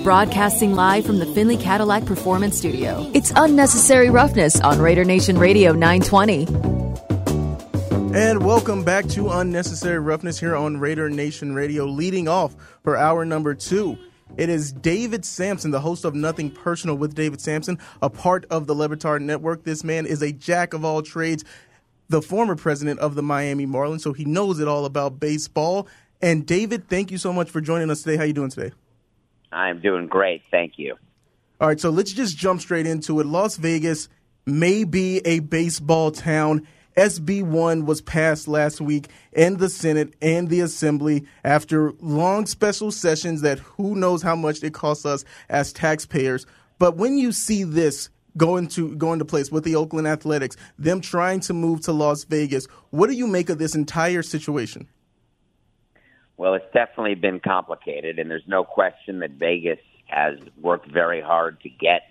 Broadcasting live from the Finley Cadillac Performance Studio. It's Unnecessary Roughness on Raider Nation Radio 920. And welcome back to Unnecessary Roughness here on Raider Nation Radio, leading off for hour number two. It is David Samson, the host of Nothing Personal with David Samson, a part of the Le Batard Network. This man is a jack of all trades, the former president of the Miami Marlins, so he knows it all about baseball. And David, thank you so much for joining us today. How are you doing today? I'm doing great, thank you. All right, so let's just jump straight into it. Las Vegas may be a baseball town. SB1 was passed last week in the Senate and the Assembly after long special sessions that who knows how much it costs us as taxpayers. But when you see this going to go into place with the Oakland Athletics, them trying to move to Las Vegas, what do you make of this entire situation? Well, it's definitely been complicated, and there's no question that Vegas has worked very hard to get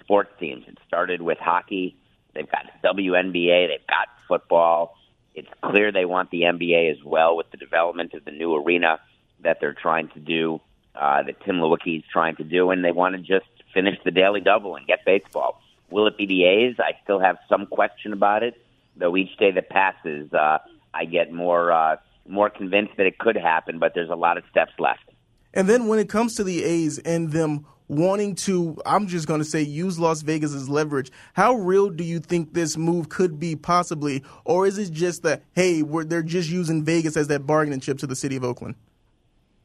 sports teams. It started with hockey. They've got WNBA. They've got football. It's clear they want the NBA as well with the development of the new arena that they're trying to do, uh, that Tim Leiweke is trying to do, and they want to just finish the daily double and get baseball. Will it be the A's? I still have some question about it, though each day that passes, uh, I get more uh, more convinced that it could happen, but there's a lot of steps left. And then when it comes to the A's and them wanting to, I'm just going to say, use Las Vegas as leverage. How real do you think this move could be possibly? Or is it just that, hey, they're just using Vegas as that bargaining chip to the city of Oakland?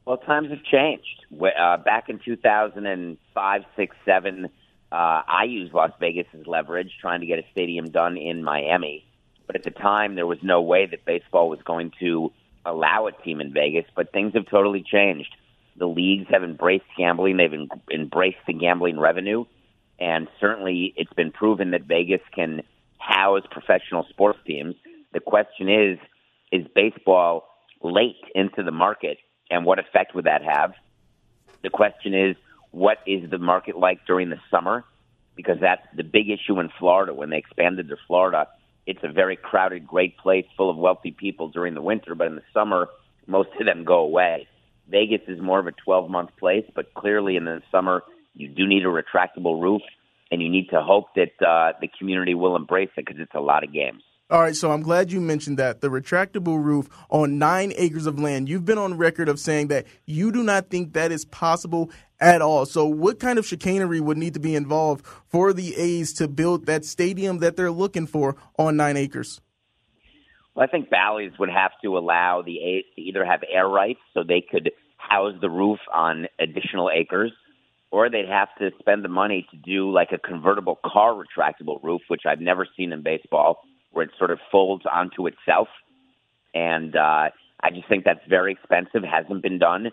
Well, times have changed. Uh, back in 2005, 6, 7, uh, I used Las Vegas as leverage trying to get a stadium done in Miami. But at the time, there was no way that baseball was going to allow a team in Vegas, but things have totally changed the leagues have embraced gambling. They've en- embraced the gambling revenue. And certainly it's been proven that Vegas can house professional sports teams. The question is, is baseball late into the market and what effect would that have? The question is, what is the market like during the summer? Because that's the big issue in Florida. When they expanded to Florida, it's a very crowded, great place full of wealthy people during the winter, but in the summer, most of them go away. Vegas is more of a 12 month place, but clearly in the summer, you do need a retractable roof, and you need to hope that uh, the community will embrace it because it's a lot of games. All right, so I'm glad you mentioned that. The retractable roof on nine acres of land. You've been on record of saying that you do not think that is possible at all. So, what kind of chicanery would need to be involved for the A's to build that stadium that they're looking for on nine acres? Well, I think Bally's would have to allow the A's to either have air rights so they could house the roof on additional acres, or they'd have to spend the money to do like a convertible car retractable roof, which I've never seen in baseball, where it sort of folds onto itself. And uh, I just think that's very expensive, hasn't been done.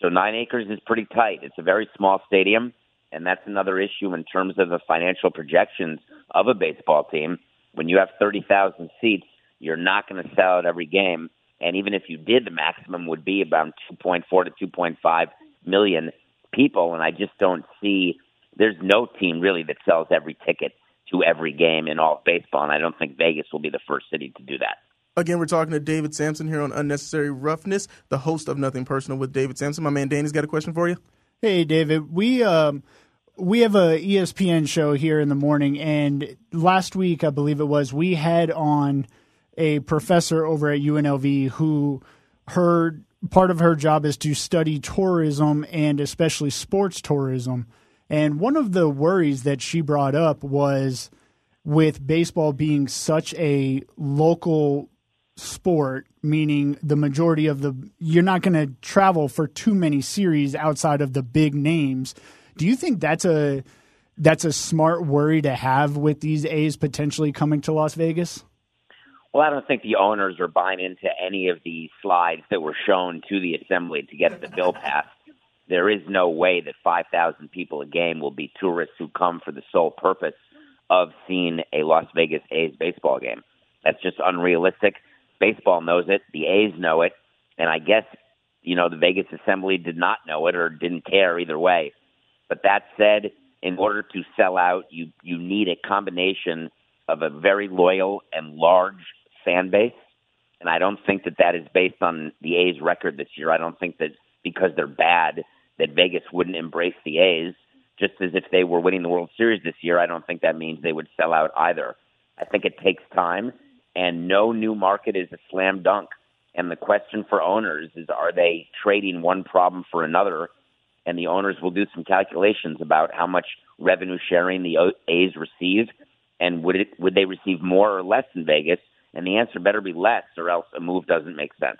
So nine acres is pretty tight. It's a very small stadium, and that's another issue in terms of the financial projections of a baseball team. When you have 30,000 seats, you're not going to sell it every game. And even if you did, the maximum would be about 2.4 to 2.5 million people. And I just don't see there's no team really that sells every ticket to every game in all of baseball. And I don't think Vegas will be the first city to do that. Again, we're talking to David Samson here on Unnecessary Roughness, the host of Nothing Personal with David Samson. My man Danny's got a question for you. Hey, David. We um, we have a ESPN show here in the morning, and last week I believe it was we had on a professor over at UNLV who her part of her job is to study tourism and especially sports tourism. And one of the worries that she brought up was with baseball being such a local sport, meaning the majority of the you're not going to travel for too many series outside of the big names. Do you think that's a that's a smart worry to have with these A's potentially coming to Las Vegas? Well, I don't think the owners are buying into any of the slides that were shown to the assembly to get the bill passed. There is no way that 5,000 people a game will be tourists who come for the sole purpose of seeing a Las Vegas A's baseball game. That's just unrealistic. Baseball knows it. The A's know it. And I guess, you know, the Vegas Assembly did not know it or didn't care either way. But that said, in order to sell out, you, you need a combination of a very loyal and large fan base. And I don't think that that is based on the A's record this year. I don't think that because they're bad that Vegas wouldn't embrace the A's. Just as if they were winning the World Series this year, I don't think that means they would sell out either. I think it takes time, and no new market is a slam dunk. And the question for owners is are they trading one problem for another? And the owners will do some calculations about how much revenue sharing the A's receive and would it would they receive more or less in Vegas? And the answer better be less or else a move doesn't make sense.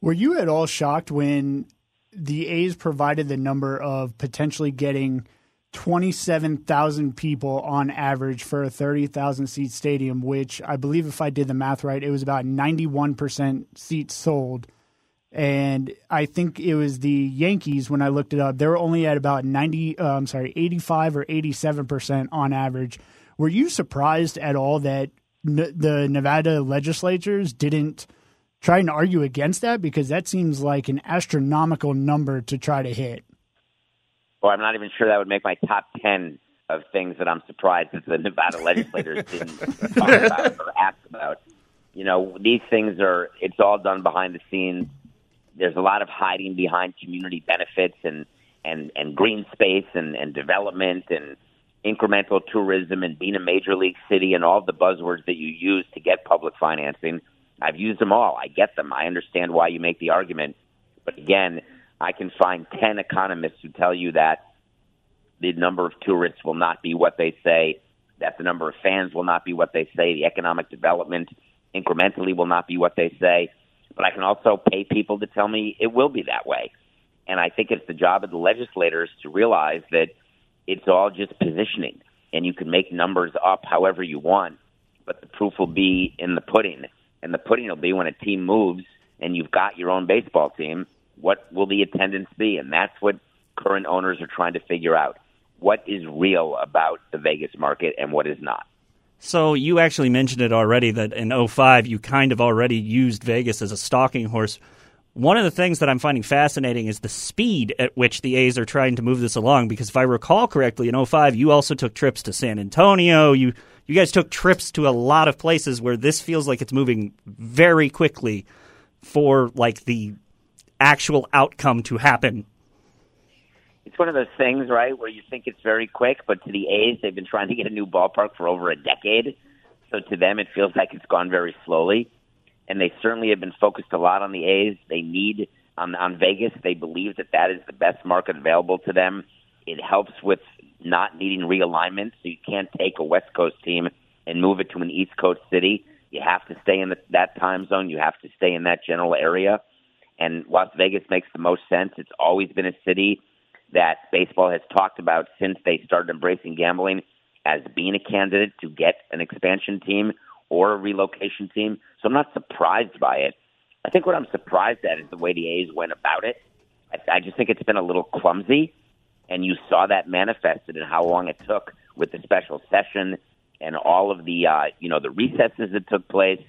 Were you at all shocked when the A's provided the number of potentially getting 27,000 people on average for a 30,000 seat stadium, which I believe, if I did the math right, it was about 91% seats sold. And I think it was the Yankees when I looked it up. They were only at about 90, uh, I'm sorry, 85 or 87% on average. Were you surprised at all that n- the Nevada legislatures didn't try to argue against that? Because that seems like an astronomical number to try to hit Well, I'm not even sure that would make my top 10 of things that I'm surprised that the Nevada legislators didn't talk about or ask about. You know, these things are, it's all done behind the scenes. There's a lot of hiding behind community benefits and, and, and green space and, and development and incremental tourism and being a major league city and all the buzzwords that you use to get public financing. I've used them all. I get them. I understand why you make the argument. But again, I can find 10 economists who tell you that the number of tourists will not be what they say, that the number of fans will not be what they say, the economic development incrementally will not be what they say. But I can also pay people to tell me it will be that way. And I think it's the job of the legislators to realize that it's all just positioning, and you can make numbers up however you want, but the proof will be in the pudding. And the pudding will be when a team moves and you've got your own baseball team what will the attendance be? And that's what current owners are trying to figure out. What is real about the Vegas market and what is not? So you actually mentioned it already that in 05 you kind of already used Vegas as a stalking horse. One of the things that I'm finding fascinating is the speed at which the A's are trying to move this along because if I recall correctly in 05 you also took trips to San Antonio, you you guys took trips to a lot of places where this feels like it's moving very quickly for like the actual outcome to happen. It's one of those things, right, where you think it's very quick, but to the A's, they've been trying to get a new ballpark for over a decade. So to them, it feels like it's gone very slowly. And they certainly have been focused a lot on the A's. They need on, on Vegas. They believe that that is the best market available to them. It helps with not needing realignment. So you can't take a West Coast team and move it to an East Coast city. You have to stay in the, that time zone. You have to stay in that general area. And Las Vegas makes the most sense. It's always been a city that baseball has talked about since they started embracing gambling as being a candidate to get an expansion team or a relocation team. So I'm not surprised by it. I think what I'm surprised at is the way the A's went about it. I, I just think it's been a little clumsy, and you saw that manifested in how long it took with the special session and all of the uh, you know the recesses that took place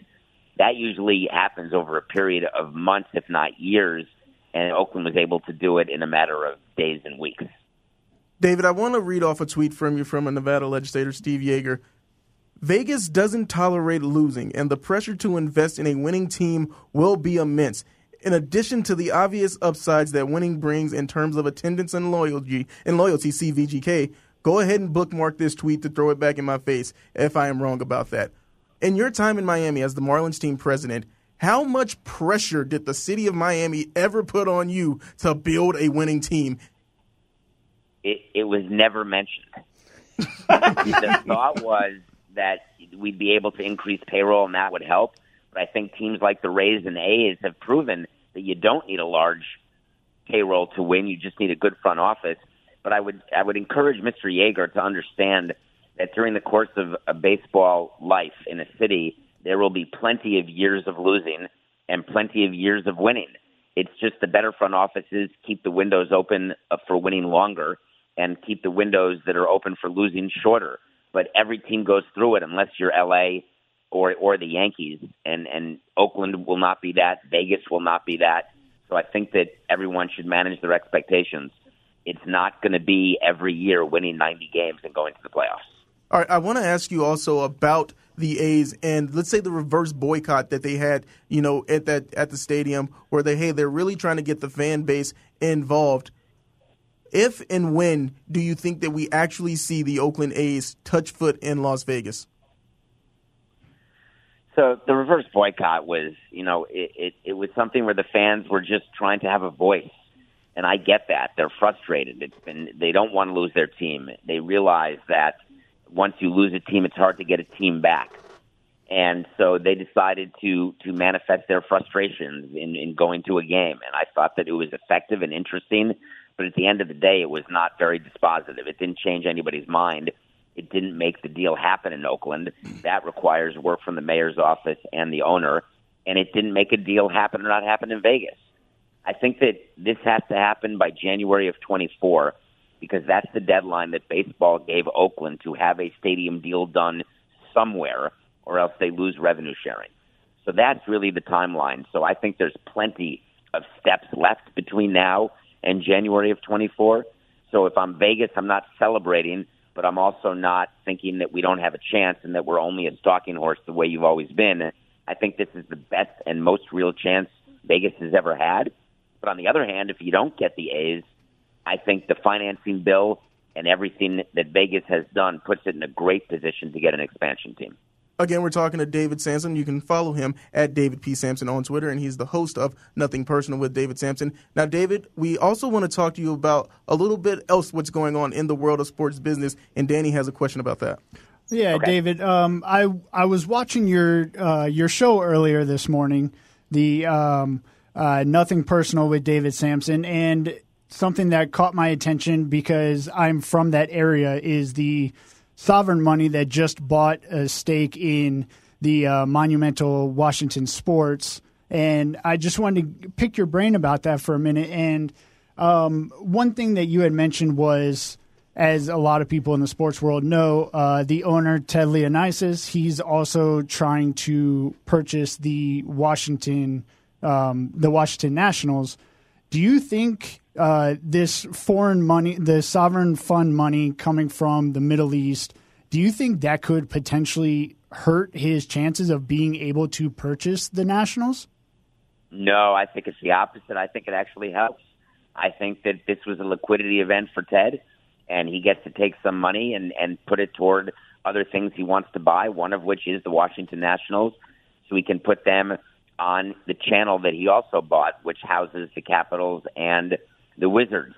that usually happens over a period of months, if not years, and Oakland was able to do it in a matter of days and weeks. David, I want to read off a tweet from you from a Nevada legislator, Steve Yeager. Vegas doesn't tolerate losing, and the pressure to invest in a winning team will be immense. In addition to the obvious upsides that winning brings in terms of attendance and loyalty, and loyalty, CVGK, go ahead and bookmark this tweet to throw it back in my face if I am wrong about that in your time in Miami as the Marlins team president, how much pressure did the city of Miami ever put on you to build a winning team? It, it was never mentioned. the thought was that we'd be able to increase payroll and that would help. But I think teams like the Rays and A's have proven that you don't need a large payroll to win. You just need a good front office. But I would I would encourage Mr. Yeager to understand that during the course of a baseball life in a city, there will be plenty of years of losing and plenty of years of winning. It's just the better front offices keep the windows open uh, for winning longer and keep the windows that are open for losing shorter. But every team goes through it unless you're LA or or the Yankees and and Oakland will not be that, Vegas will not be that. So I think that everyone should manage their expectations. It's not going to be every year winning 90 games and going to the playoffs. All right, I want to ask you also about the A's and let's say the reverse boycott that they had, you know, at that at the stadium where they hey they're really trying to get the fan base involved. if and when do you think that we actually see the Oakland A's touch foot in Las Vegas? So the reverse boycott was, you know, it, it, it was something where the fans were just trying to have a voice, and I get that they're frustrated. It's been they don't want to lose their team. They realize that once you lose a team, it's hard to get a team back, and so they decided to to manifest their frustrations in, in going to a game. And I thought that it was effective and interesting, but at the end of the day, it was not very dispositive. It didn't change anybody's mind it didn't make the deal happen in Oakland. That requires work from the mayor's office and the owner, and it didn't make a deal happen or not happen in Vegas. I think that this has to happen by January of 24 because that's the deadline that baseball gave Oakland to have a stadium deal done somewhere or else they lose revenue sharing. So that's really the timeline. So I think there's plenty of steps left between now and January of 24. So if I'm Vegas, I'm not celebrating but I'm also not thinking that we don't have a chance and that we're only a stalking horse the way you've always been. I think this is the best and most real chance Vegas has ever had. But on the other hand, if you don't get the A's, I think the financing bill and everything that Vegas has done puts it in a great position to get an expansion team. Again, we're talking to David Samson. You can follow him at David P. Samson on Twitter, and he's the host of Nothing Personal with David Samson. Now, David, we also want to talk to you about a little bit else what's going on in the world of sports business, and Danny has a question about that. Yeah, okay. David. Um, I I was watching your uh, your show earlier this morning, the um, uh, Nothing Personal with David Samson, and something that caught my attention because I'm from that area is the sovereign money that just bought a stake in the uh, monumental Washington Sports. And I just wanted to pick your brain about that for a minute. And um, one thing that you had mentioned was, as a lot of people in the sports world know, uh, the owner Ted Leonsis, he's also trying to purchase the Washington, um, the Washington Nationals. Do you think uh, this foreign money, the sovereign fund money coming from the Middle East, do you think that could potentially hurt his chances of being able to purchase the Nationals? No, I think it's the opposite. I think it actually helps. I think that this was a liquidity event for Ted, and he gets to take some money and, and put it toward other things he wants to buy, one of which is the Washington Nationals, so he can put them on the channel that he also bought, which houses the Capitals and the Wizards.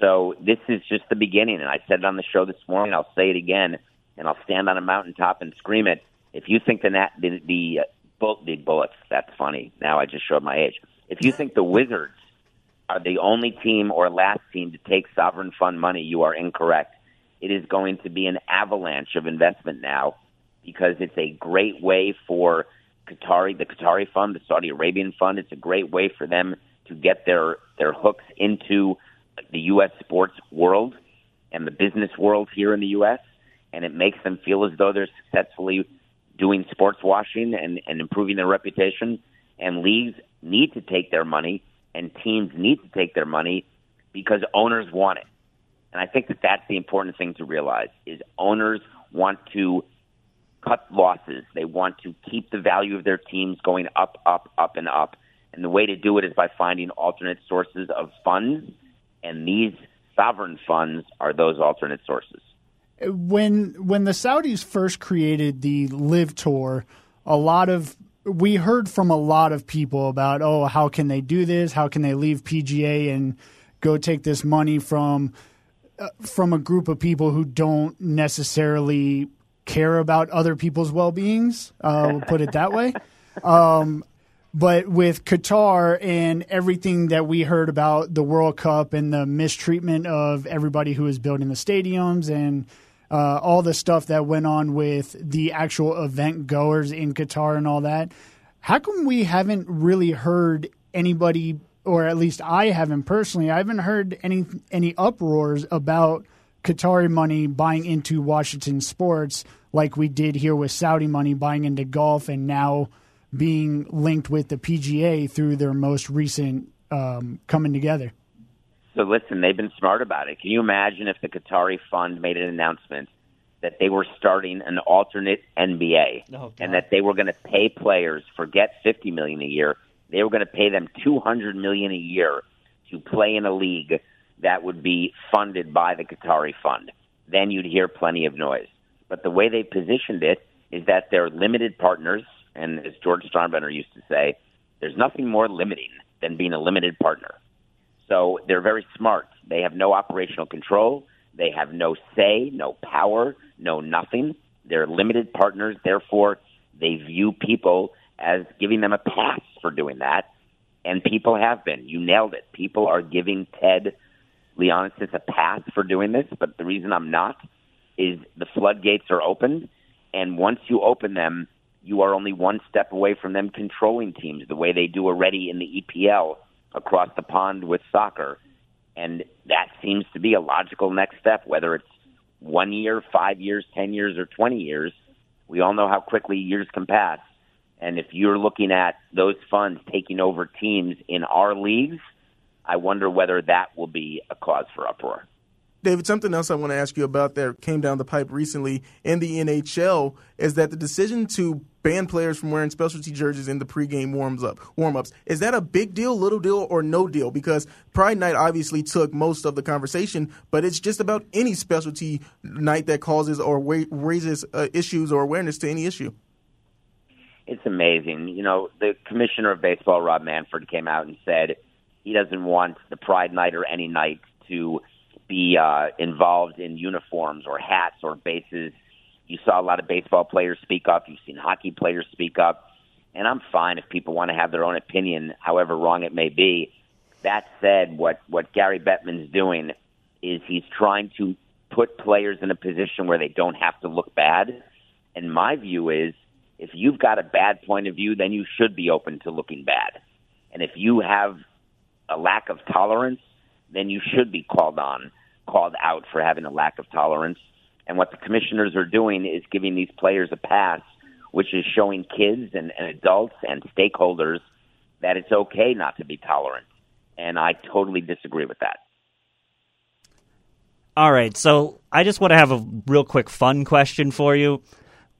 So this is just the beginning, and I said it on the show this morning. I'll say it again, and I'll stand on a mountaintop and scream it. If you think the nat, the the, uh, bull, the Bullets, that's funny. Now I just showed my age. If you think the Wizards are the only team or last team to take sovereign fund money, you are incorrect. It is going to be an avalanche of investment now because it's a great way for Qatari, the Qatari fund, the Saudi Arabian fund. It's a great way for them to get their their hooks into the U.S. sports world and the business world here in the U.S. And it makes them feel as though they're successfully doing sports washing and, and improving their reputation. And leagues need to take their money, and teams need to take their money because owners want it. And I think that that's the important thing to realize: is owners want to cut losses. They want to keep the value of their teams going up, up, up, and up. And the way to do it is by finding alternate sources of funds, and these sovereign funds are those alternate sources. When when the Saudis first created the LIV Tour, a lot of we heard from a lot of people about, oh, how can they do this? How can they leave PGA and go take this money from uh, from a group of people who don't necessarily care about other people's well beings? Uh, we'll put it that way. Um, but with Qatar and everything that we heard about the World Cup and the mistreatment of everybody who was building the stadiums and uh, all the stuff that went on with the actual event goers in Qatar and all that, how come we haven't really heard anybody, or at least I haven't personally, I haven't heard any any uproars about Qatari money buying into Washington sports like we did here with Saudi money buying into golf and now being linked with the PGA through their most recent um, coming together. So listen, they've been smart about it. Can you imagine if the Qatari fund made an announcement that they were starting an alternate NBA oh, and that they were going to pay players forget 50 million a year, they were going to pay them 200 million a year to play in a league that would be funded by the Qatari fund. Then you'd hear plenty of noise. But the way they positioned it is that they're limited partners, and as George Steinbrenner used to say, there's nothing more limiting than being a limited partner. So they're very smart. They have no operational control. They have no say, no power, no nothing. They're limited partners. Therefore, they view people as giving them a pass for doing that. And people have been. You nailed it. People are giving Ted Leonsis a pass for doing this. But the reason I'm not is the floodgates are open. And once you open them, you are only one step away from them controlling teams the way they do already in the EPL across the pond with soccer. And that seems to be a logical next step, whether it's one year, five years, 10 years, or 20 years. We all know how quickly years can pass. And if you're looking at those funds taking over teams in our leagues, I wonder whether that will be a cause for uproar. David, something else I want to ask you about that came down the pipe recently in the NHL is that the decision to ban players from wearing specialty jerseys in the pregame warms up warm ups is that a big deal, little deal, or no deal? Because Pride Night obviously took most of the conversation, but it's just about any specialty night that causes or raises uh, issues or awareness to any issue. It's amazing. You know, the commissioner of baseball, Rob Manfred, came out and said he doesn't want the Pride Night or any night to be uh, involved in uniforms or hats or bases. You saw a lot of baseball players speak up. You've seen hockey players speak up. And I'm fine if people want to have their own opinion, however wrong it may be. That said, what, what Gary Bettman's doing is he's trying to put players in a position where they don't have to look bad. And my view is if you've got a bad point of view, then you should be open to looking bad. And if you have a lack of tolerance, then you should be called on called out for having a lack of tolerance. And what the commissioners are doing is giving these players a pass, which is showing kids and, and adults and stakeholders that it's okay not to be tolerant. And I totally disagree with that. All right, so I just want to have a real quick fun question for you.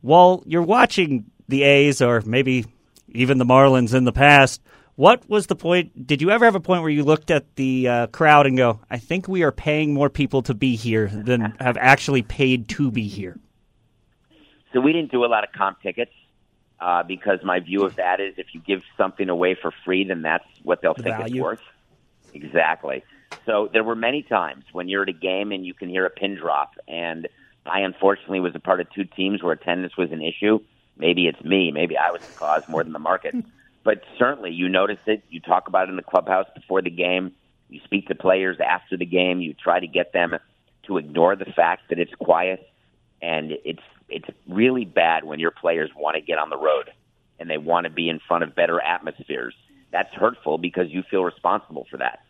While you're watching the A's or maybe even the Marlins in the past, what was the point? Did you ever have a point where you looked at the uh, crowd and go, I think we are paying more people to be here than have actually paid to be here? So we didn't do a lot of comp tickets uh, because my view of that is if you give something away for free, then that's what they'll think Value. it's worth. Exactly. So there were many times when you're at a game and you can hear a pin drop. And I unfortunately was a part of two teams where attendance was an issue. Maybe it's me. Maybe I was the cause more than the market. but certainly you notice it. You talk about it in the clubhouse before the game. You speak to players after the game. You try to get them to ignore the fact that it's quiet, and it's it's really bad when your players want to get on the road and they want to be in front of better atmospheres. That's hurtful because you feel responsible for that.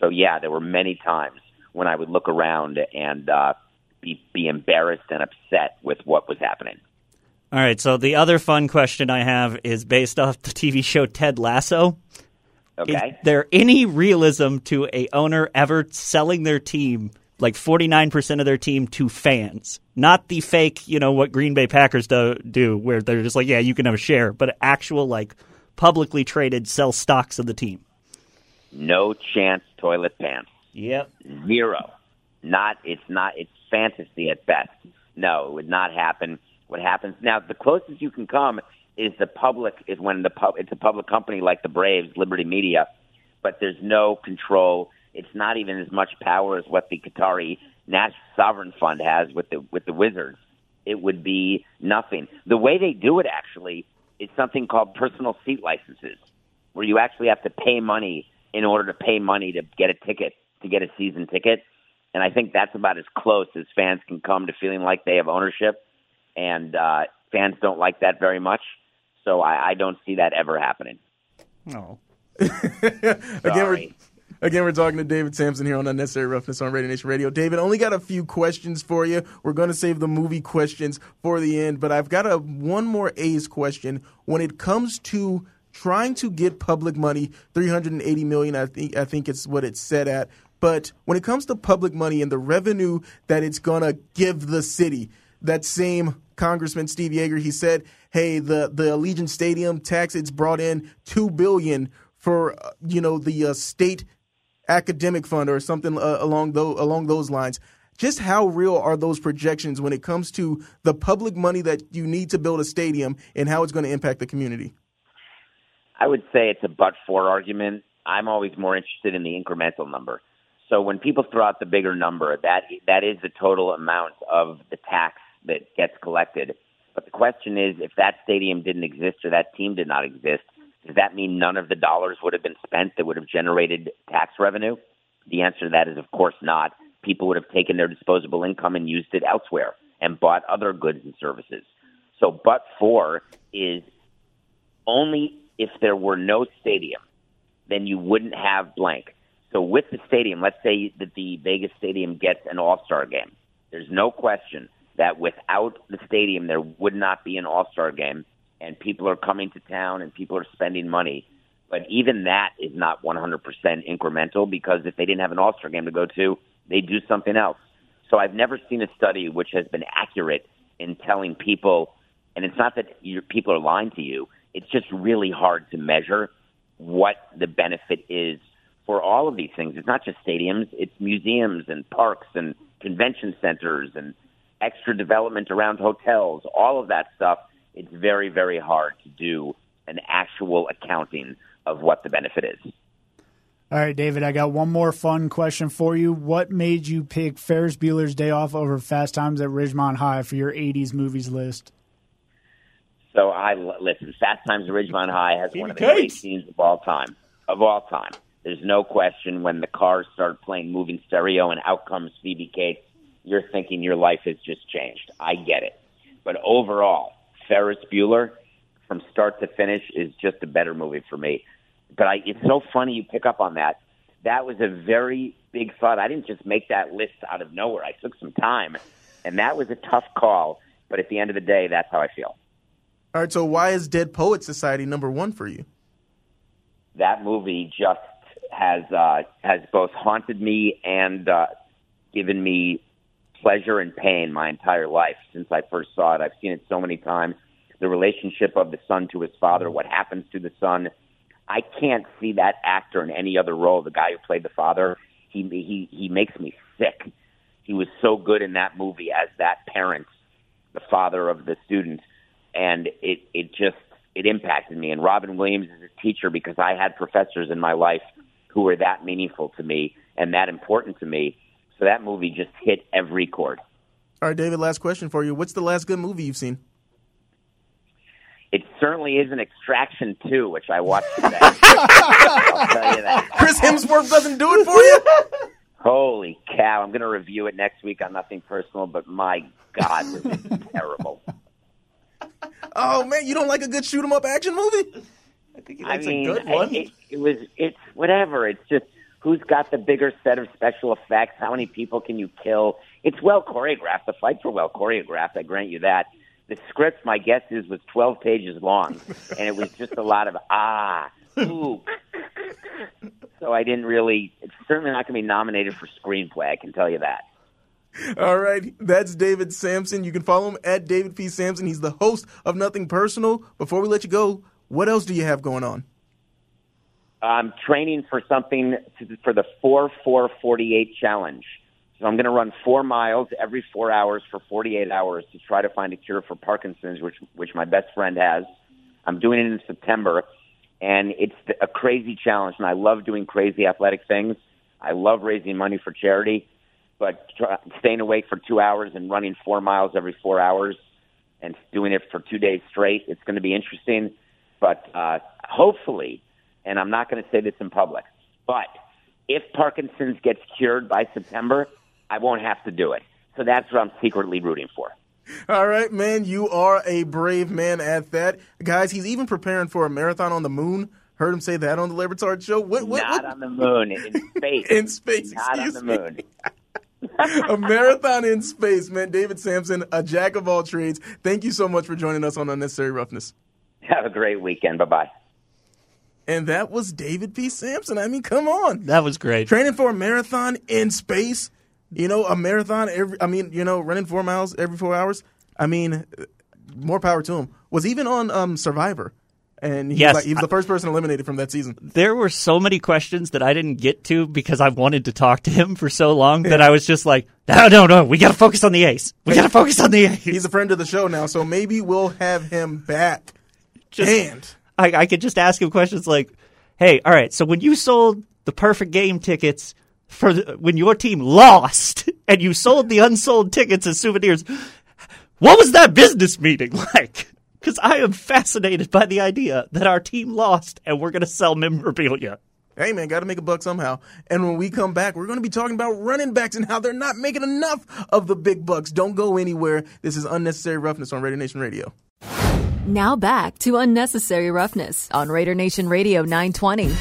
So yeah, there were many times when I would look around and uh, be be embarrassed and upset with what was happening. All right. So the other fun question I have is based off the TV show Ted Lasso. Okay. Is there any realism to a owner ever selling their team, like forty nine percent of their team, to fans? Not the fake, you know, what Green Bay Packers do, do, where they're just like, yeah, you can have a share, but actual like publicly traded sell stocks of the team. No chance. Toilet pants. Yep. Zero. Not. It's not. It's fantasy at best. No, it would not happen what happens. Now, the closest you can come is the public is when the pub, it's a public company like the Braves, Liberty Media, but there's no control. It's not even as much power as what the Qatari National Sovereign Fund has with the with the Wizards. It would be nothing. The way they do it actually is something called personal seat licenses, where you actually have to pay money in order to pay money to get a ticket to get a season ticket. And I think that's about as close as fans can come to feeling like they have ownership and uh, fans don't like that very much. So I, I don't see that ever happening. No. again, we're, again, we're talking to David Samson here on Unnecessary Roughness on Raider Nation Radio. David, only got a few questions for you. We're going to save the movie questions for the end, but I've got a one more A's question. When it comes to trying to get public money, 380 million, I think I think it's what it's set at. But when it comes to public money and the revenue that it's going to give the city, that same Congressman Steve Yeager, he said, "Hey, the the Allegiant Stadium tax it's brought in two billion for uh, you know the uh, state academic fund or something uh, along those along those lines. Just how real are those projections when it comes to the public money that you need to build a stadium and how it's going to impact the community? I would say it's a but for argument. I'm always more interested in the incremental number. So when people throw out the bigger number, that that is the total amount of the tax that gets collected. But the question is, if that stadium didn't exist or that team did not exist, does that mean none of the dollars would have been spent that would have generated tax revenue? The answer to that is, of course, not. People would have taken their disposable income and used it elsewhere and bought other goods and services. So, but for is only if there were no stadium, then you wouldn't have blank. So, with the stadium, let's say that the Vegas Stadium gets an All Star game. There's no question that without the stadium, there would not be an All Star game and people are coming to town and people are spending money. But even that is not 100% incremental because if they didn't have an All Star game to go to, they do something else. So I've never seen a study which has been accurate in telling people, and it's not that your, people are lying to you. It's just really hard to measure what the benefit is for all of these things. It's not just stadiums; it's museums and parks and convention centers and extra development around hotels. All of that stuff it's very, very hard to do an actual accounting of what the benefit is. All right, David, I got one more fun question for you. What made you pick Ferris Bueller's Day Off over Fast Times at Ridgemont High for your 80s movies list? So I listen. Fast Times at Ridgemont High has one of the great scenes of all time. Of all time, there's no question when the cars start playing moving stereo and out comes Phoebe Cates. You're thinking your life has just changed. I get it, but overall, Ferris Bueller from start to finish is just a better movie for me. But I, it's so funny you pick up on that. That was a very big thought. I didn't just make that list out of nowhere. I took some time, and that was a tough call. But at the end of the day, that's how I feel. All right. So why is Dead Poet Society number one for you? That movie just has uh, has both haunted me and uh, given me pleasure and pain my entire life since I first saw it. I've seen it so many times. The relationship of the son to his father, what happens to the son. I can't see that actor in any other role. The guy who played the father, he he he makes me sick. He was so good in that movie as that parent, the father of the student, and it it just it impacted me. And Robin Williams is a teacher because I had professors in my life who were that meaningful to me and that important to me so that movie just hit every chord. All right, David, last question for you. What's the last good movie you've seen? It certainly is an Extraction 2, which I watched today. I'll tell you that. Chris Hemsworth doesn't do it for you? Holy cow. I'm going to review it next week on Nothing Personal, but my God, this is terrible. Oh, man, you don't like a good shoot 'em up action movie? I think he I mean, a good one. It, it was, it's whatever. It's just, who's got the bigger set of special effects? How many people can you kill? It's well choreographed. The fights were well choreographed. I grant you that. The script, my guess is, was 12 pages long, and it was just a lot of ah, ooh. so I didn't really. It's certainly not going to be nominated for screenplay. I can tell you that. All right, that's David Samson. You can follow him at David P. Samson. He's the host of Nothing Personal. Before we let you go, what else do you have going on? I'm training for something to, for the 4 4 48 challenge. So I'm going to run four miles every four hours for 48 hours to try to find a cure for Parkinson's, which which my best friend has. I'm doing it in September, and it's a crazy challenge. And I love doing crazy athletic things. I love raising money for charity, but try, staying awake for two hours and running four miles every four hours and doing it for two days straight, it's going to be interesting. But uh, hopefully, and I'm not going to say this in public, but if Parkinson's gets cured by September, I won't have to do it. So that's what I'm secretly rooting for. All right, man, you are a brave man at that. Guys, he's even preparing for a marathon on the moon. Heard him say that on the Le Batard show. What, what, Not what? on the moon, in space. in space, Not on the moon. a marathon in space, man. David Samson, a jack of all trades. Thank you so much for joining us on Unnecessary Roughness. Have a great weekend. Bye bye. And that was David P. Samson. I mean, come on. that was great. Training for a marathon in space. You know, a marathon every, I mean, you know, running four miles every four hours. I mean, more power to him. Was even on um, Survivor. and he, Yes, was, like, he was the first person eliminated from that season. there were so many questions that I didn't get to because I wanted to talk to him for so long that I was just like, no, no, no, we got to focus on the A's. We got to focus on the A's. He's a friend of the show now, so maybe we'll have him back. Just- and I, I could just ask him questions like, "Hey, all right, so when you sold the perfect game tickets for the, when your team lost, and you sold the unsold tickets as souvenirs, what was that business meeting like?" Because I am fascinated by the idea that our team lost and we're going to sell memorabilia. hey, man, got to make a buck somehow. And when we come back, we're going to be talking about running backs and how they're not making enough of the big bucks. Don't go anywhere. This is unnecessary roughness on Raider Nation Radio. Now back to Unnecessary Roughness on Raider Nation Radio 920.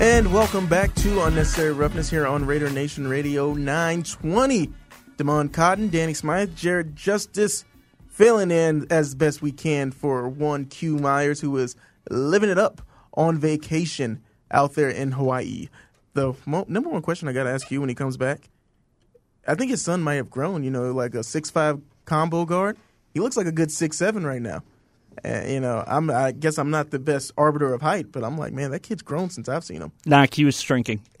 And welcome back to Unnecessary Roughness here on Raider Nation Radio 920. Damon Cotton, Danny Smythe, Jared Justice filling in as best we can for one Q Myers who is living it up on vacation out there in Hawaii. The mo- number one question I got to ask you when he comes back I think his son might have grown, you know, like a six five combo guard. He looks like a good six seven right now. Uh, you know, I'm. I guess I'm not the best arbiter of height, but I'm like, man, that kid's grown since I've seen him. Nah, Q is shrinking.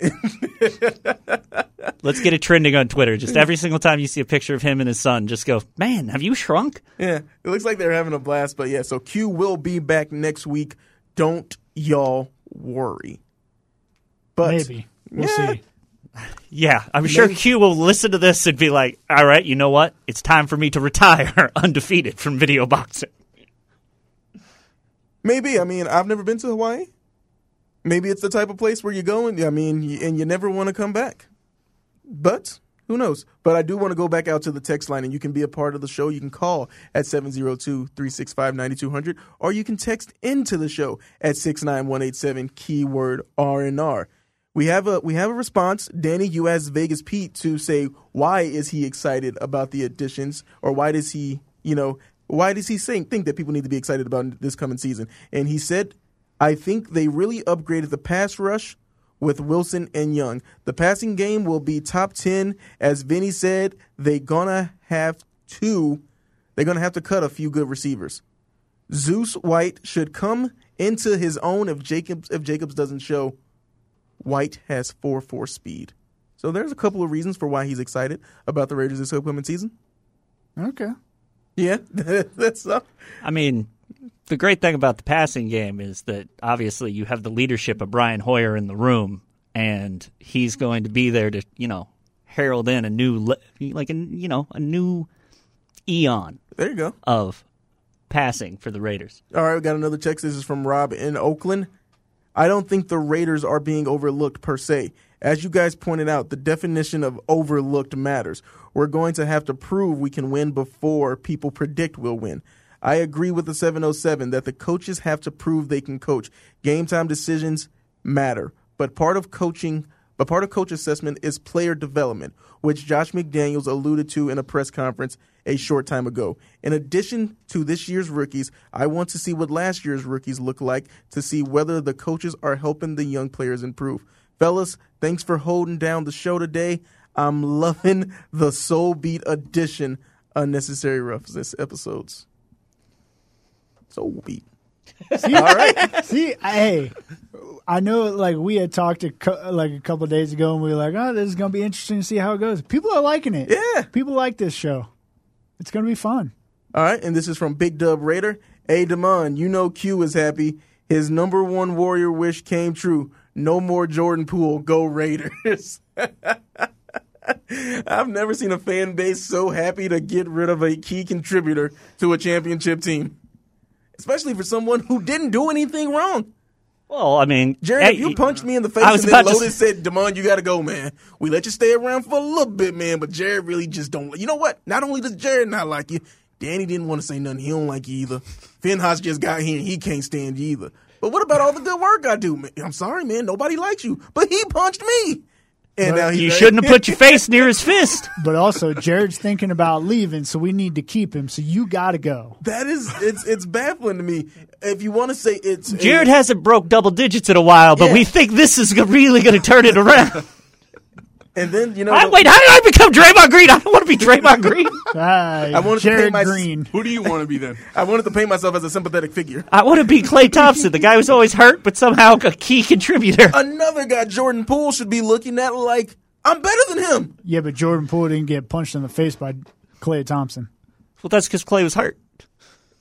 Let's get it trending on Twitter. Just every single time you see a picture of him and his son, just go, man, have you shrunk? Yeah, it looks like they're having a blast. But yeah, so Q will be back next week. Don't y'all worry. But Maybe we'll Yeah. see. Yeah, I'm sure Q will listen to this and be like, all right, you know what? It's time for me to retire undefeated from video boxing. maybe. I mean, I've never been to Hawaii. Maybe it's the type of place where you go and I mean, and you never want to come back. But who knows? But I do want to go back out to the text line, and you can be a part of the show. You can call at 702-365-9200, or you can text into the show at 69187, keyword RNR. We have a we have a response. Danny, you asked Vegas Pete to say why is he excited about the additions, or why does he, you know, why does he think think that people need to be excited about this coming season? And he said, I think they really upgraded the pass rush with Wilson and Young. The passing game will be top 10. As Vinny said, they gonna have to they're gonna have to cut a few good receivers. Zeus White should come into his own if Jacobs if Jacobs doesn't show. White has 4-4 speed. So there's a couple of reasons for why he's excited about the Raiders this upcoming season. Okay. Yeah, that's uh, I mean, the great thing about the passing game is that obviously you have the leadership of Brian Hoyer in the room, and he's going to be there to, you know, herald in a new, like, a, you know, a new eon there you go. of passing for the Raiders. All right, we got another text. This is from Rob in Oakland. I don't think the Raiders are being overlooked per se. As you guys pointed out, the definition of overlooked matters. We're going to have to prove we can win before people predict we'll win. I agree with the 707 that the coaches have to prove they can coach. Game time decisions matter, but part of coaching but part of coach assessment is player development, which Josh McDaniels alluded to in a press conference a short time ago. In addition to this year's rookies, I want to see what last year's rookies look like to see whether the coaches are helping the young players improve. Fellas, thanks for holding down the show today. I'm loving the Soul Beat edition unnecessary roughness episodes. Soul Beat. See, all right. See, hey, I know. Like we had talked a cou- like a couple days ago, and we were like, "Oh, this is gonna be interesting to see how it goes." People are liking it. Yeah. people like this show. It's gonna be fun. All right, and this is from Big Dub Raider. Hey, Damon, you know Q is happy. His number one warrior wish came true. No more Jordan Poole. Go Raiders. I've never seen a fan base so happy to get rid of a key contributor to a championship team, especially for someone who didn't do anything wrong. Well, I mean, Jared, hey, if you punched me in the face and then to Lotus said, Damon, you got to go, man. We let you stay around for a little bit, man, but Jared really just don't. You know what? Not only does Jared not like you, Danny didn't want to say nothing. He don't like you either. Finn Finhouse just got here and he can't stand you either. But what about all the good work I do? I'm sorry, man. Nobody likes you. But he punched me. And now he's you shouldn't have put your face near his fist. But also, Jared's thinking about leaving, so we need to keep him. So you got to go. That is, it's it's baffling to me. If you want to say it's Jared hasn't broke double digits in a while, but Yeah. we think this is really going to turn it around. And then you know, I, wait, how did I become Draymond Green? I don't want to be Draymond Green. I wanted to Jared paint my- Green. Who do you want to be then? I wanted to paint myself as a sympathetic figure. I want to be Klay Thompson, the guy who's always hurt, but somehow a key contributor. Another guy, Jordan Poole, should be looking at like I'm better than him. Yeah, but Jordan Poole didn't get punched in the face by Klay Thompson. Well, that's because Klay was hurt.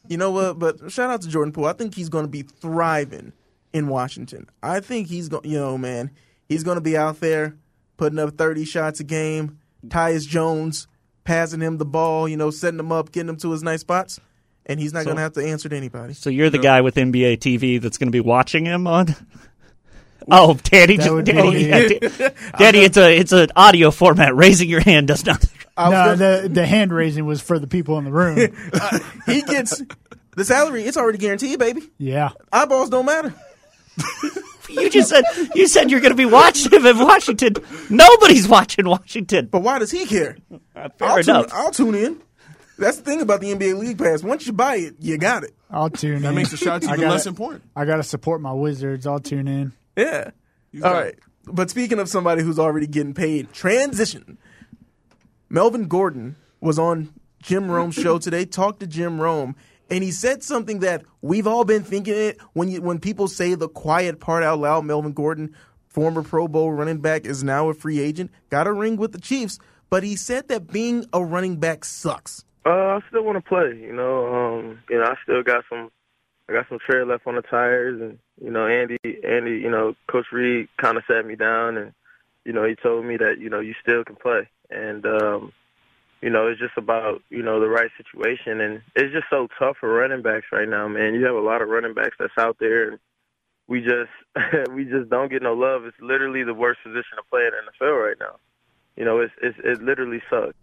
You know what? But shout out to Jordan Poole. I think he's going to be thriving in Washington. I think he's going. You know, man, he's going to be out there putting up 30 shots a game. Tyus Jones passing him the ball. You know, setting him up, getting him to his nice spots, and he's not going to have to answer to anybody. So you're the guy with NBA TV that's going to be watching him on. Oh, Danny, That just, would Danny, yeah, Da- Danny, it's a it's an audio format. Raising your hand does nothing. I No, gonna- the the hand raising was for the people in the room. Uh, he gets the salary. It's already guaranteed, baby. yeah. Eyeballs don't matter. You just said you said you're going to be watching him in Washington. Nobody's watching Washington. But why does he care? Uh, fair I'll tune, enough. I'll tune in. That's the thing about the NBA League Pass. Once you buy it, you got it. I'll tune in. That makes the shots I even gotta- less important. I got to support my Wizards. I'll tune in. Yeah. All right. But speaking of somebody who's already getting paid, transition. Melvin Gordon was on Jim Rome's show today, talked to Jim Rome, and he said something that we've all been thinking it when you when people say the quiet part out loud, Melvin Gordon, former Pro Bowl running back, is now a free agent, got a ring with the Chiefs, but he said that being a running back sucks. Uh, I still want to play. You know, um, you know, I still got some, I got some tread left on the tires, and you know, Andy, Andy, you know, Coach Reid kind of sat me down, and you know, he told me that you know you still can play, and um, you know, it's just about you know the right situation, and it's just so tough for running backs right now, man. You have a lot of running backs that's out there, and we just we just don't get no love. It's literally the worst position to play in the NFL right now. You know, it's it's it literally sucks.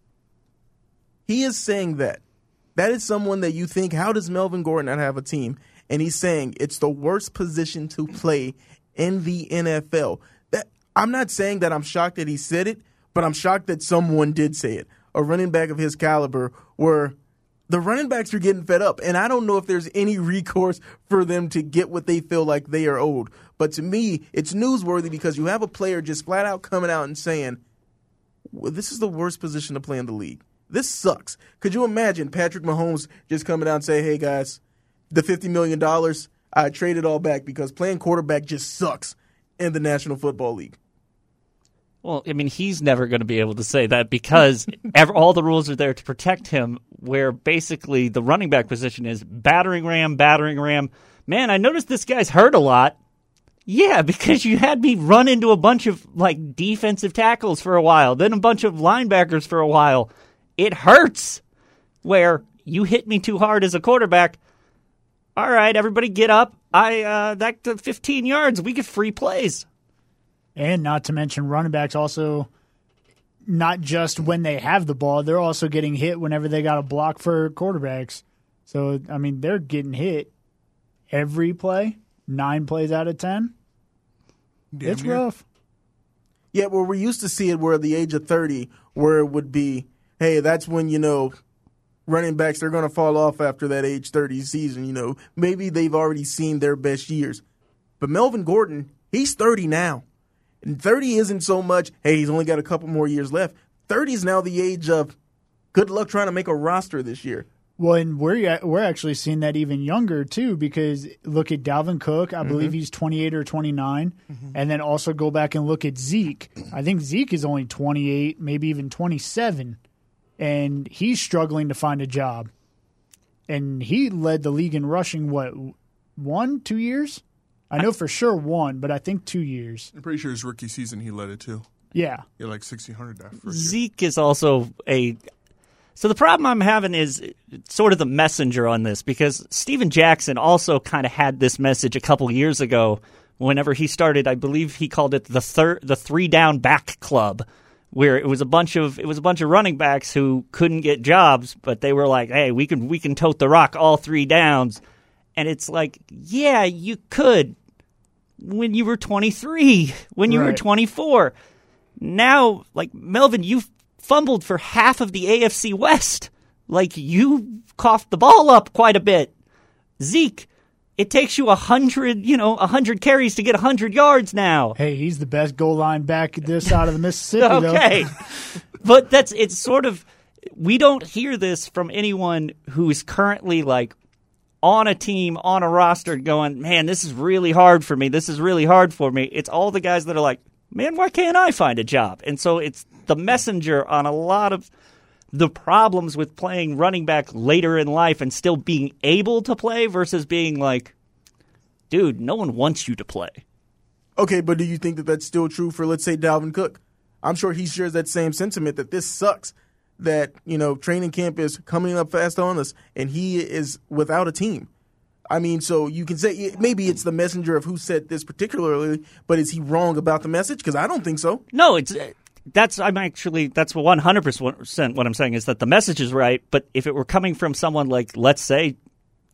He is saying that. That is someone that you think, how does Melvin Gordon not have a team? And he's saying it's the worst position to play in the NFL. That I'm not saying that I'm shocked that he said it, but I'm shocked that someone did say it. A running back of his caliber where the running backs are getting fed up. And I don't know if there's any recourse for them to get what they feel like they are owed. But to me, it's newsworthy because you have a player just flat out coming out and saying, well, this is the worst position to play in the league. This sucks. Could you imagine Patrick Mahomes just coming out and say, "Hey guys, the fifty million dollars I traded it all back because playing quarterback just sucks in the National Football League." Well, I mean, he's never going to be able to say that because ev- all the rules are there to protect him. Where basically the running back position is battering ram, battering ram. Man, I noticed this guy's hurt a lot. Yeah, because you had me run into a bunch of like defensive tackles for a while, then a bunch of linebackers for a while. It hurts. Where you hit me too hard as a quarterback. All right, everybody get up. I uh that 15 yards, we get free plays. And not to mention, running backs also not just when they have the ball, they're also getting hit whenever they got a block for quarterbacks. So, I mean, they're getting hit every play, nine plays out of 10. Damn it's near. rough. Yeah, well, we used to see it where at the age of 30, where it would be, hey, that's when, you know, running backs they're going to fall off after that age 30 season. You know, maybe they've already seen their best years. But Melvin Gordon, he's 30 now. And 30 isn't so much, hey, he's only got a couple more years left. 30 is now the age of good luck trying to make a roster this year. Well, and we're we're actually seeing that even younger too, because look at Dalvin Cook. I believe mm-hmm. he's twenty eight or twenty mm-hmm. and then also go back and look at Zeke. I think Zeke is only twenty eight, maybe even twenty seven, and he's struggling to find a job. And he led the league in rushing. What one, two years? I know for sure one, but I think two years. I'm pretty sure his rookie season he led it too. Yeah, Yeah, like 1600 that first year. Zeke is also a. So the problem I'm having is sort of the messenger on this because Steven Jackson also kind of had this message a couple years ago. Whenever he started, I believe he called it the third, the three down back club, where it was a bunch of it was a bunch of running backs who couldn't get jobs, but they were like, "Hey, we can we can tote the rock all three downs," and it's like, yeah, you could when you were 23, when you were 24 now, like Melvin, you fumbled for half of the AFC West. Like you coughed the ball up quite a bit. Zeke, It takes you a hundred, you know, a hundred carries to get a hundred yards now. Hey, he's the best goal line back this side of the Mississippi. okay, but that's it's sort of we don't hear this from anyone who is currently like on a team on a roster going, man, this is really hard for me. This is really hard for me. It's all the guys that are like, man, why can't I find a job? And so it's the messenger on a lot of the problems with playing running back later in life and still being able to play versus being like, dude, no one wants you to play. Okay, but do you think that that's still true for, let's say, Dalvin Cook? I'm sure he shares that same sentiment that this sucks. That you know, training camp is coming up fast on us, and he is without a team. I mean, so you can say maybe it's the messenger of who said this particularly, but is he wrong about the message? Because I don't think so. No, it's uh, that's I'm actually that's one hundred percent what I'm saying is that the message is right. But if it were coming from someone like let's say,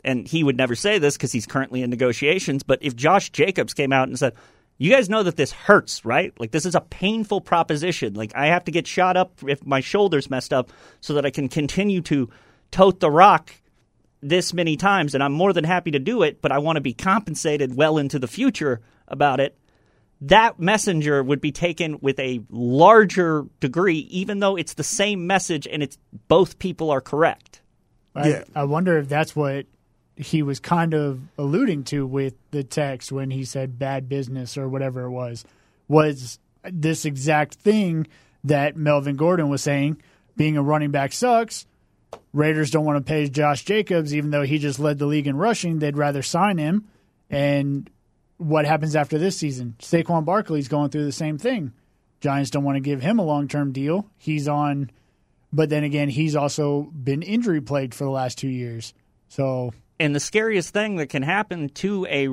and he would never say this because he's currently in negotiations, but if Josh Jacobs came out and said, "You guys know that this hurts, right? Like this is a painful proposition. Like I have to get shot up if my shoulder's messed up so that I can continue to tote the rock." This many times, and I'm more than happy to do it, but I want to be compensated well into the future about it that messenger would be taken with a larger degree, even though it's the same message and it's both people are correct. I, Yeah. I wonder if that's what he was kind of alluding to with the text when he said bad business or whatever it was. Was this exact thing that Melvin Gordon was saying? Being a running back sucks. Raiders don't want to pay Josh Jacobs, even though he just led the league in rushing. They'd rather sign him. And what happens after this season? Saquon Barkley's going through the same thing. Giants don't want to give him a long term deal. He's on, but then again, he's also been injury plagued for the last two years. So And the scariest thing that can happen to a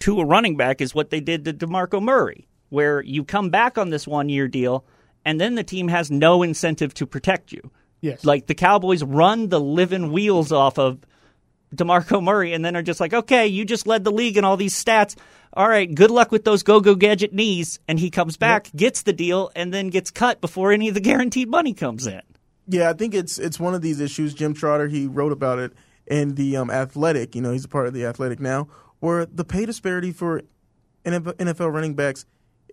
to a running back is what they did to DeMarco Murray, where you come back on this one year deal and then the team has no incentive to protect you. yes, Like the Cowboys run the living wheels off of DeMarco Murray and then are just like, okay, you just led the league in all these stats. All right, good luck with those go go gadget knees. And he comes back, gets the deal, and then gets cut before any of the guaranteed money comes in. Yeah, I think it's it's one of these issues. Jim Trotter he wrote about it in the um, Athletic. You know, he's a part of the Athletic now, where the pay disparity for NFL running backs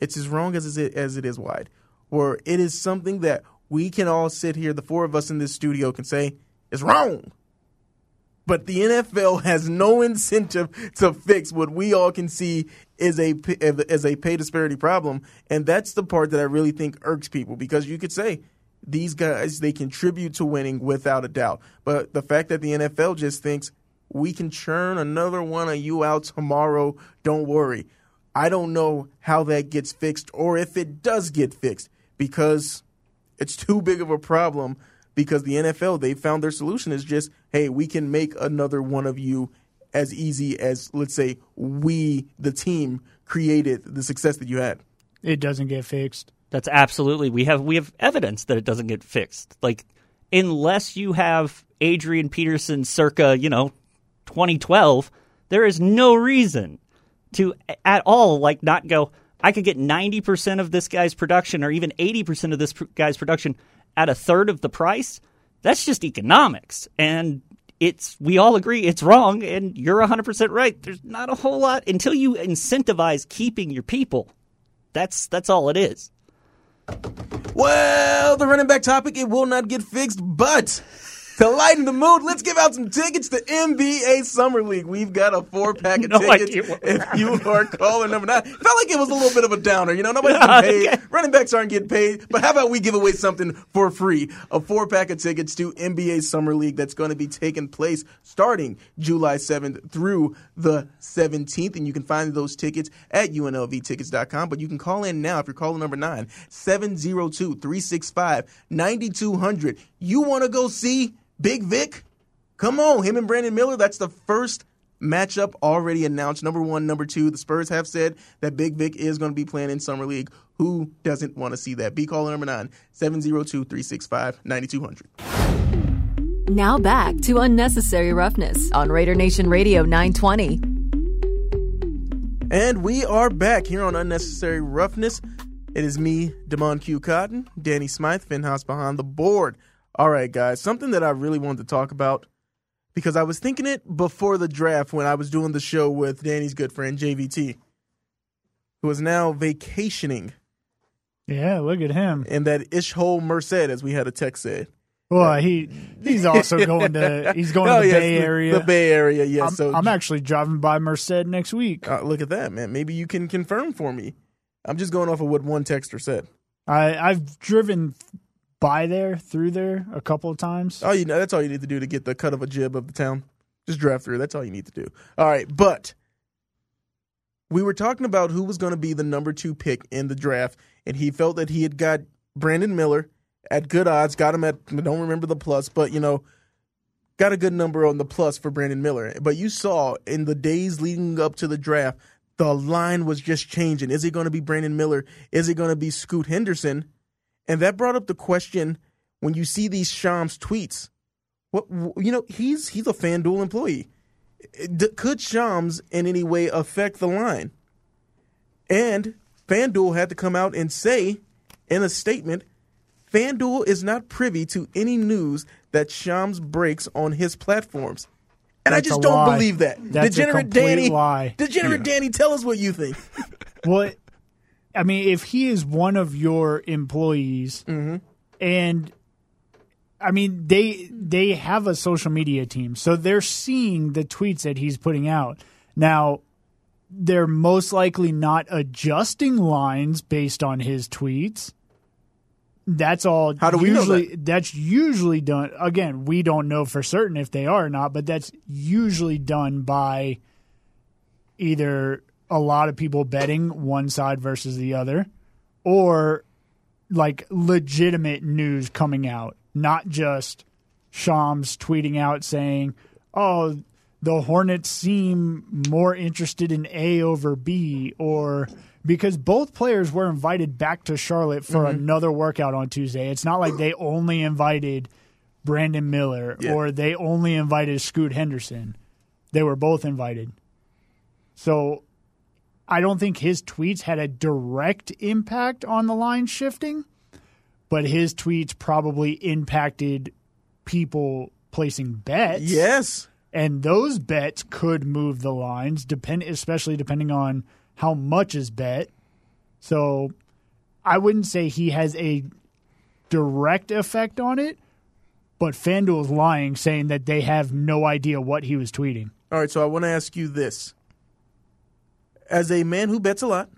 it's as wrong as it as it is wide. Where it is something that we can all sit here, the four of us in this studio, can say is wrong. But the NFL has no incentive to fix what we all can see is a as a pay disparity problem, and that's the part that I really think irks people because you could say these guys they contribute to winning without a doubt, but the fact that the NFL just thinks we can churn another one of you out tomorrow, don't worry. I don't know how that gets fixed or if it does get fixed because it's too big of a problem because the NFL they found their solution is just hey we can make another one of you as easy as let's say we the team created the success that you had it doesn't get fixed. That's absolutely we have we have evidence that it doesn't get fixed. Like unless you have Adrian Peterson circa, you know, 2012, there is no reason to at all like not go I could get 90% of this guy's production or even 80% of this guy's production at a third of the price. That's just economics and it's we all agree it's wrong and you're 100% right. There's not a whole lot until you incentivize keeping your people. That's that's all it is. Well, the running back topic, it will not get fixed, but to lighten the mood, let's give out some tickets to NBA Summer League. We've got a four pack of No tickets. If you are caller number nine, felt like it was a little bit of a downer. You know, nobody's getting paid. Running backs aren't getting paid. But how about we give away something for free? A four pack of tickets to NBA Summer League that's going to be taking place starting July 7th through the 17th. And you can find those tickets at unlvtickets.com. But you can call in now if you're calling number nine, 702 365 9200. You want to go see Big Vic? Come on, him and Brandon Miller. That's the first matchup already announced. Number one, number two. The Spurs have said that Big Vic is going to be playing in Summer League. Who doesn't want to see that? Be caller number nine, 702 365 9200. Now back to Unnecessary Roughness on Raider Nation Radio 920. And we are back here on Unnecessary Roughness. It is me, Damon Q. Cotton, Danny Smythe, Finhouse behind the board. All right, guys, something that I really wanted to talk about because I was thinking it before the draft when I was doing the show with Danny's good friend JVT, who is now vacationing Yeah, look at him. And that Ishhole Merced, as we had a text said. Well, he he's also going to he's going Oh, to the yes, Bay the- Area. The Bay Area, yes. I'm, so I'm actually driving by Merced next week. uh, look at that, man. Maybe you can confirm for me. I'm just going off of what one texter said. I I've driven by there through there a couple of times. Oh, you know, that's all you need to do to get the cut of a jib of the town. Just drive through. That's all you need to do. All right, but we were talking about who was going to be the number two pick in the draft, and he felt that he had got Brandon Miller at good odds. Got him at I don't remember the plus, but you know, got a good number on the plus for Brandon Miller. But you saw in the days leading up to the draft, the line was just changing. Is it going to be Brandon Miller? Is it going to be Scoot Henderson? And that brought up the question when you see these Shams tweets. What you know, he's he's a FanDuel employee. Could Shams in any way affect the line? And FanDuel had to come out and say in a statement, FanDuel is not privy to any news that Shams breaks on his platforms. And I just don't lie. believe that. That's Degenerate Danny, lie. Degenerate Danny, tell us what you think. What I mean, if he is one of your employees, Mm-hmm. and I mean they they have a social media team, so they're seeing the tweets that he's putting out. Now, they're most likely not adjusting lines based on his tweets. That's all. How do we know usually, That's usually done. Again, we don't know for certain if they are or not, but that's usually done by either a lot of people betting one side versus the other or like legitimate news coming out, not just Shams tweeting out saying, "Oh, the Hornets seem more interested in A over B," or because both players were invited back to Charlotte for mm-hmm. another workout on Tuesday. It's not like they only invited Brandon Miller Yeah. or they only invited Scoot Henderson. They were both invited. So I don't think his tweets had a direct impact on the line shifting, but his tweets probably impacted people placing bets. yes. And those bets could move the lines, depend especially depending on how much is bet. So I wouldn't say he has a direct effect on it, but FanDuel's lying saying that they have no idea what he was tweeting. All right, so I want to ask you this. As a man who bets a lot,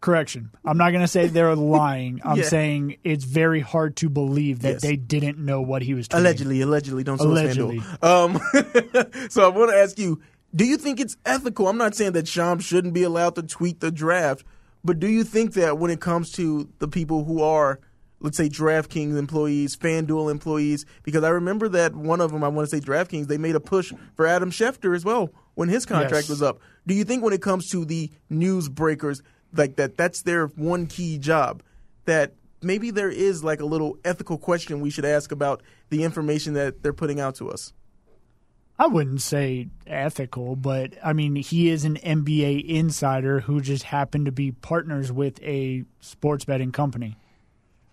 Correction. I'm not going to say they're lying. I'm Yeah. saying it's very hard to believe that Yes. they didn't know what he was tweeting. allegedly, allegedly, don't Allegedly. FanDuel. Um, so I want to ask you: Do you think it's ethical? I'm not saying that Sham shouldn't be allowed to tweet the draft, but do you think that when it comes to the people who are, let's say, DraftKings employees, FanDuel employees, because I remember that one of them, I want to say DraftKings, they made a push for Adam Schefter as well when his contract Yes. was up. Do you think when it comes to the news breakers, like that, that's their one key job? That maybe there is like a little ethical question we should ask about the information that they're putting out to us. I wouldn't say ethical, but I mean, he is an NBA insider who just happened to be partners with a sports betting company.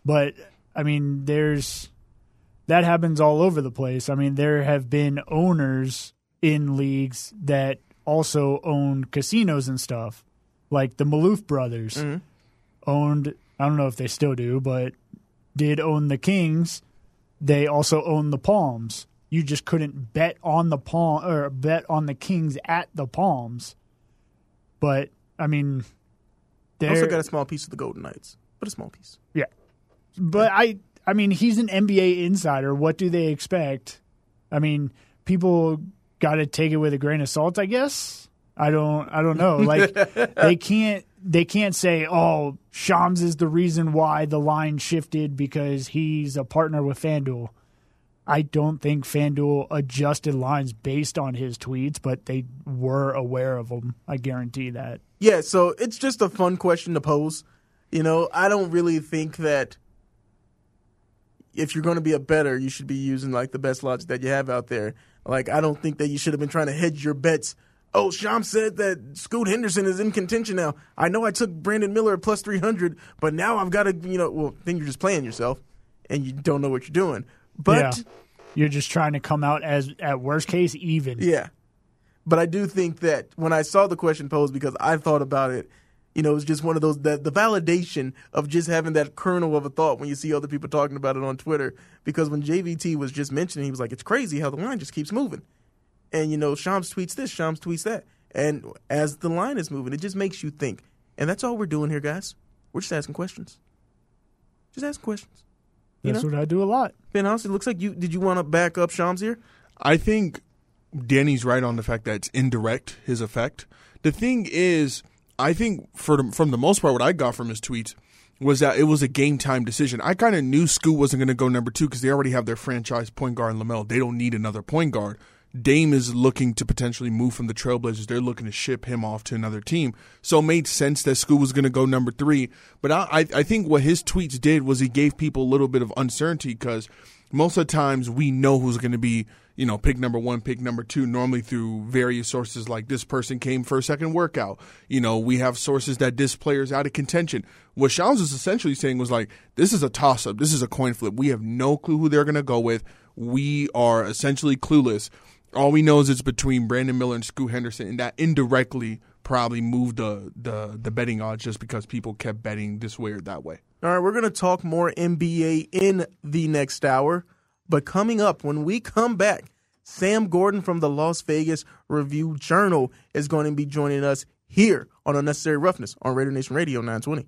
But I mean, there's that happens all over the place. I mean, there have been owners in leagues that also owned casinos and stuff, like the Maloof brothers mm-hmm. owned. I don't know if they still do, but did own the Kings. They also owned the Palms. You just couldn't bet on the Palm or bet on the Kings at the Palms. But I mean, They also got a small piece of the Golden Knights, but a small piece. yeah. But I I mean he's an NBA insider. What do they expect? I mean, people got to take it with a grain of salt, I guess. I don't I don't know. Like they can't they can't say, "Oh, Shams is the reason why the line shifted because he's a partner with FanDuel." I don't think FanDuel adjusted lines based on his tweets, but they were aware of them. I guarantee that. Yeah, so it's just a fun question to pose. You know, I don't really think that if you're going to be a better, you should be using like the best logic that you have out there. Like, I don't think that you should have been trying to hedge your bets. Oh, Sham said that Scoot Henderson is in contention now. I know I took Brandon Miller at plus 300, but now I've got to, you know, well, then you're just playing yourself and you don't know what you're doing. But Yeah. You're just trying to come out as at worst case even. Yeah. But I do think that when I saw the question posed, because I thought about it, you know, it's just one of those that the validation of just having that kernel of a thought when you see other people talking about it on Twitter. Because when JVT was just mentioning, he was like, "It's crazy how the line just keeps moving," and you know, Shams tweets this, Shams tweets that, and as the line is moving, it just makes you think. And that's all we're doing here, guys. We're just asking questions. Just asking questions. You That's know? what I do a lot. Ben House, it looks like you did you want to back up Shams here? I think Danny's right on the fact that it's indirect his effect. The thing is, I think for from the most part, what I got from his tweets was that it was a game time decision. I kind of knew Scoot wasn't going to go number two because they already have their franchise point guard in LaMelo. They don't need another point guard. Dame is looking to potentially move from the Trailblazers. They're looking to ship him off to another team. So it made sense that Scoot was going to go number three. But I, I I think what his tweets did was he gave people a little bit of uncertainty because most of the times we know who's going to be, you know, pick number one, pick number two, normally through various sources like this person came for a second workout. You know, we have sources that this player's out of contention. What Shams is essentially saying was like, this is a toss up. This is a coin flip. We have no clue who they're going to go with. We are essentially clueless. All we know is it's between Brandon Miller and Scoot Henderson, and that indirectly probably moved the, the, the betting odds just because people kept betting this way or that way. All right, we're going to talk more NBA in the next hour. But coming up, when we come back, Sam Gordon from the Las Vegas Review Journal is going to be joining us here on Unnecessary Roughness on Raider Nation Radio 920.